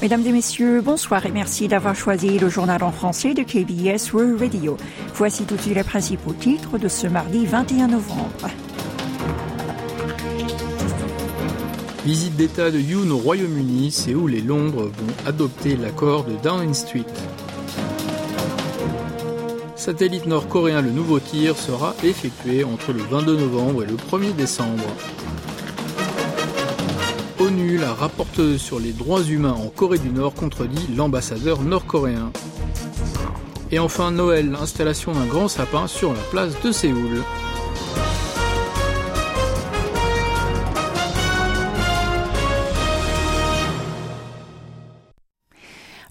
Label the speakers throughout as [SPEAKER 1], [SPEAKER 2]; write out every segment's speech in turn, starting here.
[SPEAKER 1] Mesdames et messieurs, bonsoir et merci d'avoir choisi le journal en français de KBS World Radio. Voici tout les principaux titres de ce mardi 21 novembre.
[SPEAKER 2] Visite d'État de Yoon au Royaume-Uni, Séoul et Londres vont adopter l'accord de Downing Street. Satellite nord-coréen Le Nouveau Tir sera effectué entre le 22 novembre et le 1er décembre. La rapporteuse sur les droits humains en Corée du Nord contredit l'ambassadeur nord-coréen. Et enfin Noël, l'installation d'un grand sapin sur la place de Séoul.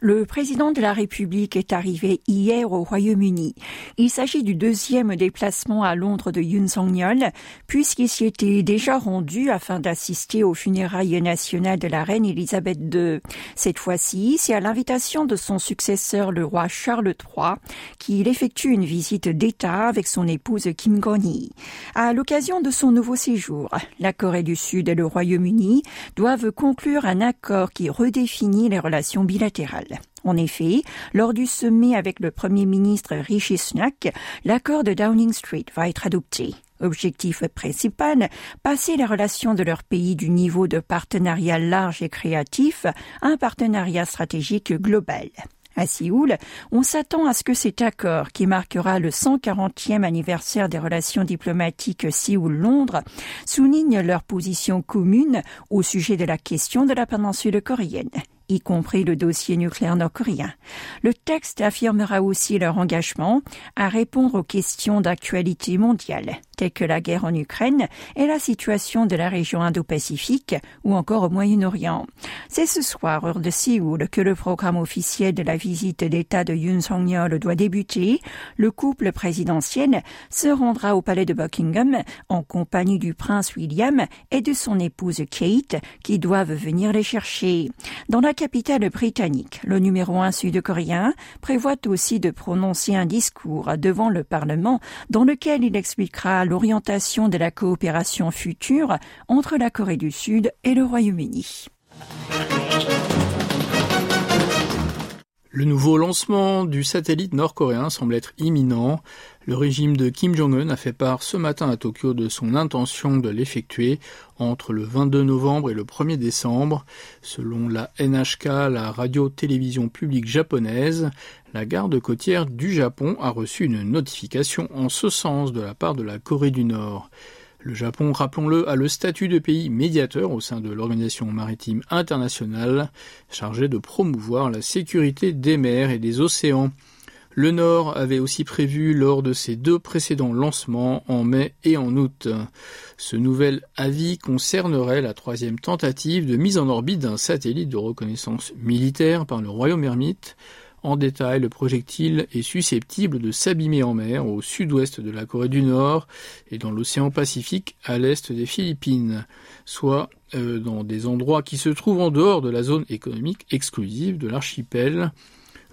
[SPEAKER 1] Le président de la République est arrivé hier au Royaume-Uni. Il s'agit du deuxième déplacement à Londres de Yoon Song-yeol, puisqu'il s'y était déjà rendu afin d'assister aux funérailles nationales de la reine Elisabeth II. Cette fois-ci, c'est à l'invitation de son successeur, le roi Charles III, qu'il effectue une visite d'État avec son épouse Kim Goni. À l'occasion de son nouveau séjour, la Corée du Sud et le Royaume-Uni doivent conclure un accord qui redéfinit les relations bilatérales. En effet, lors du sommet avec le Premier ministre Rishi Sunak, l'accord de Downing Street va être adopté. Objectif principal, passer les relations de leur pays du niveau de partenariat large et créatif à un partenariat stratégique global. À Séoul, on s'attend à ce que cet accord, qui marquera le 140e anniversaire des relations diplomatiques Séoul-Londres, souligne leur position commune au sujet de la question de la péninsule coréenne y compris le dossier nucléaire nord-coréen. Le texte affirmera aussi leur engagement à répondre aux questions d'actualité mondiale, telles que la guerre en Ukraine et la situation de la région Indo-Pacifique ou encore au Moyen-Orient. C'est ce soir, heure de Séoul, que le programme officiel de la visite d'État de Yoon Song-yeol doit débuter. Le couple présidentiel se rendra au palais de Buckingham en compagnie du prince William et de son épouse Kate qui doivent venir les chercher. Dans la capitale britannique, le numéro un sud-coréen prévoit aussi de prononcer un discours devant le Parlement dans lequel il expliquera l'orientation de la coopération future entre la Corée du Sud et le Royaume-Uni.
[SPEAKER 2] Le nouveau lancement du satellite nord-coréen semble être imminent. Le régime de Kim Jong-un a fait part ce matin à Tokyo de son intention de l'effectuer entre le 22 novembre et le 1er décembre. Selon la NHK, la radio-télévision publique japonaise, la garde côtière du Japon a reçu une notification en ce sens de la part de la Corée du Nord. Le Japon, rappelons-le, a le statut de pays médiateur au sein de l'Organisation maritime internationale, chargée de promouvoir la sécurité des mers et des océans. Le Nord avait aussi prévu lors de ses deux précédents lancements en mai et en août. Ce nouvel avis concernerait la troisième tentative de mise en orbite d'un satellite de reconnaissance militaire par le Royaume Ermite. En détail, le projectile est susceptible de s'abîmer en mer au sud-ouest de la Corée du Nord et dans l'océan Pacifique à l'est des Philippines, soit euh, dans des endroits qui se trouvent en dehors de la zone économique exclusive de l'archipel.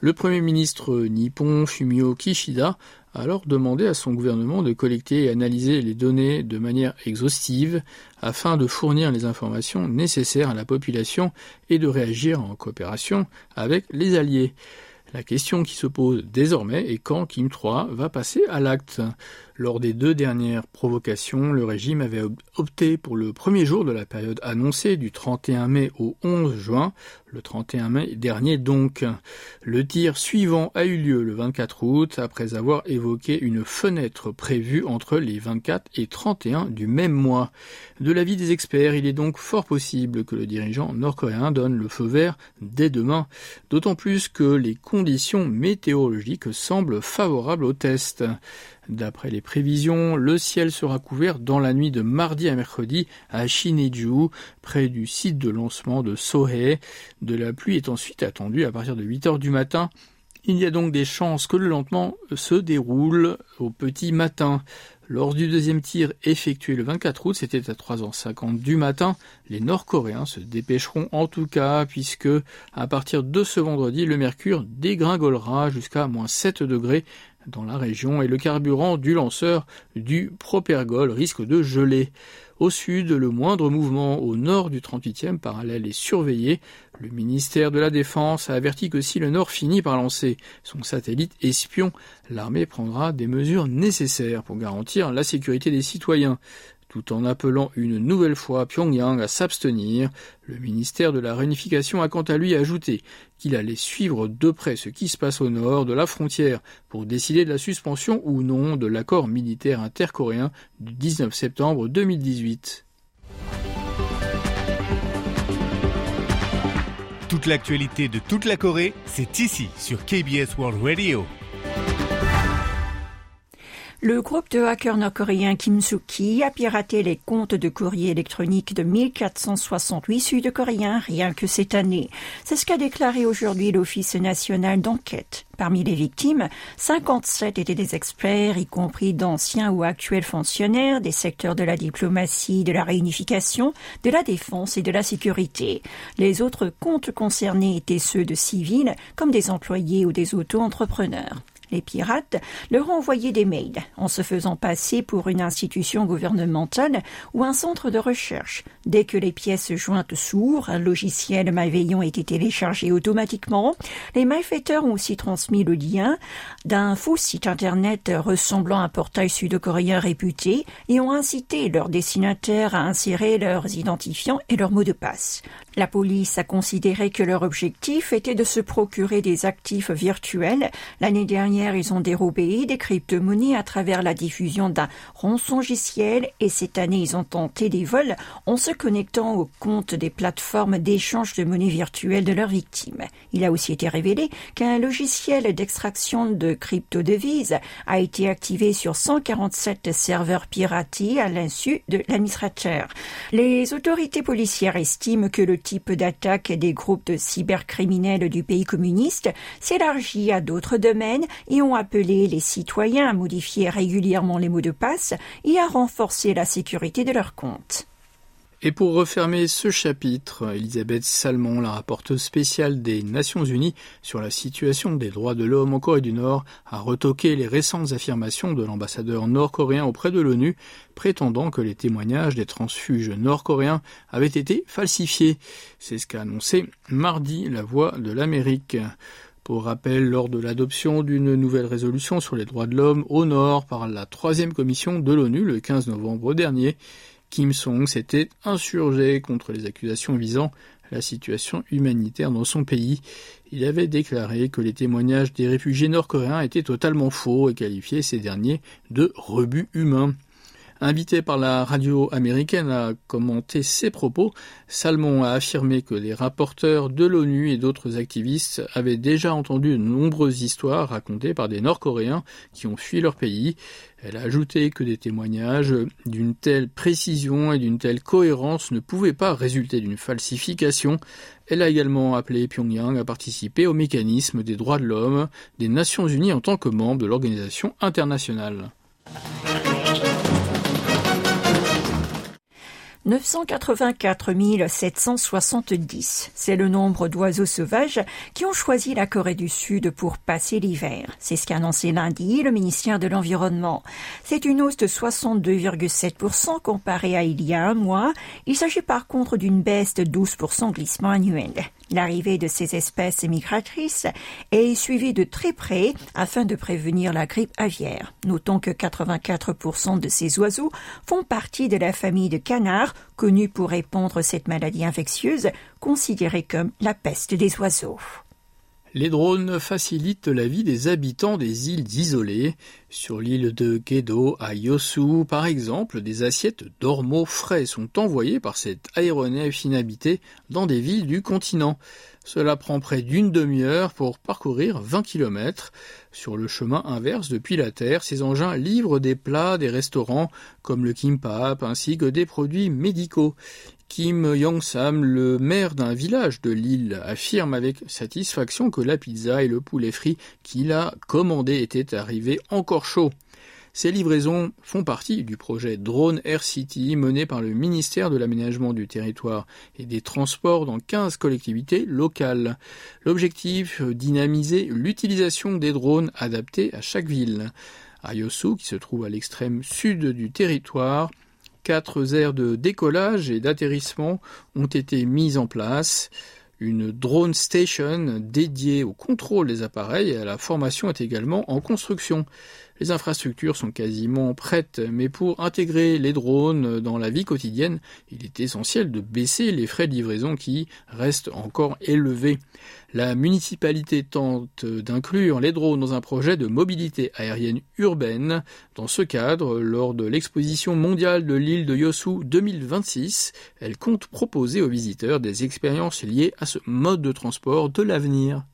[SPEAKER 2] Le Premier ministre nippon Fumio Kishida a alors demandé à son gouvernement de collecter et analyser les données de manière exhaustive afin de fournir les informations nécessaires à la population et de réagir en coopération avec les alliés. La question qui se pose désormais est quand Kim III va passer à l'acte. Lors des deux dernières provocations, le régime avait opté pour le premier jour de la période annoncée du 31 mai au 11 juin, le 31 mai dernier donc. Le tir suivant a eu lieu le 24 août après avoir évoqué une fenêtre prévue entre les 24 et 31 du même mois. De l'avis des experts, il est donc fort possible que le dirigeant nord-coréen donne le feu vert dès demain, d'autant plus que les conditions météorologiques semblent favorables au test. D'après les prévisions, le ciel sera couvert dans la nuit de mardi à mercredi à Shineju, près du site de lancement de Sohei. De la pluie est ensuite attendue à partir de 8 heures du matin. Il y a donc des chances que le lancement se déroule au petit matin. Lors du deuxième tir effectué le 24 août, c'était à 3h50 du matin, les Nord-Coréens se dépêcheront en tout cas, puisque à partir de ce vendredi, le mercure dégringolera jusqu'à moins 7 degrés dans la région et le carburant du lanceur du Propergol risque de geler. Au sud, le moindre mouvement au nord du 38e parallèle est surveillé. Le ministère de la Défense a averti que si le Nord finit par lancer son satellite espion, l'armée prendra des mesures nécessaires pour garantir la sécurité des citoyens tout en appelant une nouvelle fois Pyongyang à s'abstenir. Le ministère de la Réunification a quant à lui ajouté qu'il allait suivre de près ce qui se passe au nord de la frontière pour décider de la suspension ou non de l'accord militaire intercoréen du 19 septembre 2018.
[SPEAKER 3] Toute l'actualité de toute la Corée, c'est ici sur KBS World Radio.
[SPEAKER 1] Le groupe de hackers nord-coréens Kim Soo-ki a piraté les comptes de courrier électronique de 1468 Sud-Coréens rien que cette année. C'est ce qu'a déclaré aujourd'hui l'Office national d'enquête. Parmi les victimes, 57 étaient des experts, y compris d'anciens ou actuels fonctionnaires des secteurs de la diplomatie, de la réunification, de la défense et de la sécurité. Les autres comptes concernés étaient ceux de civils, comme des employés ou des auto-entrepreneurs. Les pirates leur ont envoyé des mails en se faisant passer pour une institution gouvernementale ou un centre de recherche. Dès que les pièces jointes s'ouvrent, un logiciel malveillant été téléchargé automatiquement. Les malfaiteurs ont aussi transmis le lien d'un faux site internet ressemblant à un portail sud-coréen réputé et ont incité leurs destinataires à insérer leurs identifiants et leurs mots de passe. La police a considéré que leur objectif était de se procurer des actifs virtuels. L'année dernière, ils ont dérobé des crypto-monnaies à travers la diffusion d'un rançongiciel et cette année, ils ont tenté des vols en se connectant aux comptes des plateformes d'échange de monnaie virtuelle de leurs victimes. Il a aussi été révélé qu'un logiciel d'extraction de crypto-devises a été activé sur 147 serveurs piratés à l'insu de l'administrateur. Les autorités policières estiment que le type d'attaque des groupes de cybercriminels du pays communiste s'élargit à d'autres domaines et ont appelé les citoyens à modifier régulièrement les mots de passe et à renforcer la sécurité de leurs comptes.
[SPEAKER 2] Et pour refermer ce chapitre, Elisabeth Salmon, la rapporteuse spéciale des Nations Unies sur la situation des droits de l'homme en Corée du Nord, a retoqué les récentes affirmations de l'ambassadeur nord-coréen auprès de l'ONU, prétendant que les témoignages des transfuges nord-coréens avaient été falsifiés. C'est ce qu'a annoncé mardi la Voix de l'Amérique. Pour rappel, lors de l'adoption d'une nouvelle résolution sur les droits de l'homme au Nord par la troisième commission de l'ONU le 15 novembre dernier, Kim Song s'était insurgé contre les accusations visant la situation humanitaire dans son pays. Il avait déclaré que les témoignages des réfugiés nord-coréens étaient totalement faux et qualifié ces derniers de rebut humains. Invité par la radio américaine à commenter ses propos, Salmon a affirmé que les rapporteurs de l'ONU et d'autres activistes avaient déjà entendu de nombreuses histoires racontées par des Nord-Coréens qui ont fui leur pays. Elle a ajouté que des témoignages d'une telle précision et d'une telle cohérence ne pouvaient pas résulter d'une falsification. Elle a également appelé Pyongyang à participer au mécanisme des droits de l'homme des Nations Unies en tant que membre de l'organisation internationale.
[SPEAKER 1] 984 770. C'est le nombre d'oiseaux sauvages qui ont choisi la Corée du Sud pour passer l'hiver. C'est ce qu'a annoncé lundi le ministère de l'Environnement. C'est une hausse de 62,7% comparée à il y a un mois. Il s'agit par contre d'une baisse de 12% glissement annuel. L'arrivée de ces espèces migratrices est suivie de très près afin de prévenir la grippe aviaire. Notons que 84% de ces oiseaux font partie de la famille de canards, connue pour répandre cette maladie infectieuse considérée comme la peste des oiseaux.
[SPEAKER 2] Les drones facilitent la vie des habitants des îles isolées. Sur l'île de Gedo, à Yosu, par exemple, des assiettes d'ormeaux frais sont envoyées par cet aéronef inhabité dans des villes du continent. Cela prend près d'une demi-heure pour parcourir 20 kilomètres. Sur le chemin inverse depuis la Terre, ces engins livrent des plats des restaurants comme le kimbap ainsi que des produits médicaux. Kim Yong-sam, le maire d'un village de l'île, affirme avec satisfaction que la pizza et le poulet frit qu'il a commandé étaient arrivés encore chauds. Ces livraisons font partie du projet Drone Air City mené par le ministère de l'aménagement du territoire et des transports dans 15 collectivités locales. L'objectif, dynamiser l'utilisation des drones adaptés à chaque ville. À Yosu, qui se trouve à l'extrême sud du territoire, quatre aires de décollage et d'atterrissement ont été mises en place. Une drone station dédiée au contrôle des appareils et à la formation est également en construction. Les infrastructures sont quasiment prêtes, mais pour intégrer les drones dans la vie quotidienne, il est essentiel de baisser les frais de livraison qui restent encore élevés. La municipalité tente d'inclure les drones dans un projet de mobilité aérienne urbaine. Dans ce cadre, lors de l'exposition mondiale de l'île de Yosu 2026, elle compte proposer aux visiteurs des expériences liées à ce mode de transport de l'avenir.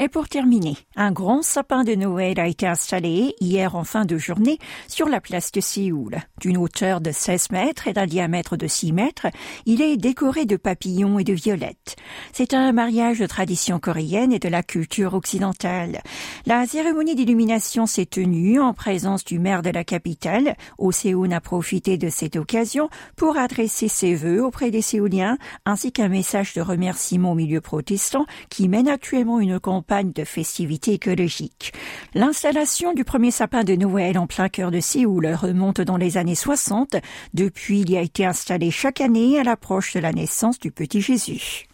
[SPEAKER 1] Et pour terminer, un grand sapin de Noël a été installé hier en fin de journée sur la place de Séoul. D'une hauteur de 16 mètres et d'un diamètre de 6 mètres, il est décoré de papillons et de violettes. C'est un mariage de tradition coréenne et de la culture occidentale. La cérémonie d'illumination s'est tenue en présence du maire de la capitale. Séoul a profité de cette occasion pour adresser ses vœux auprès des Séouliens ainsi qu'un message de remerciement au milieu protestant qui mène actuellement une campagne de festivités écologiques. L'installation du premier sapin de Noël en plein cœur de Séoul remonte dans les années 60. Depuis, il a été installé chaque année à l'approche de la naissance du petit Jésus.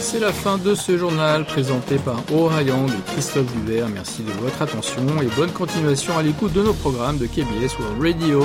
[SPEAKER 2] C'est la fin de ce journal présenté par Orion de Christophe Duvert. Merci de votre attention et bonne continuation à l'écoute de nos programmes de KBS World Radio.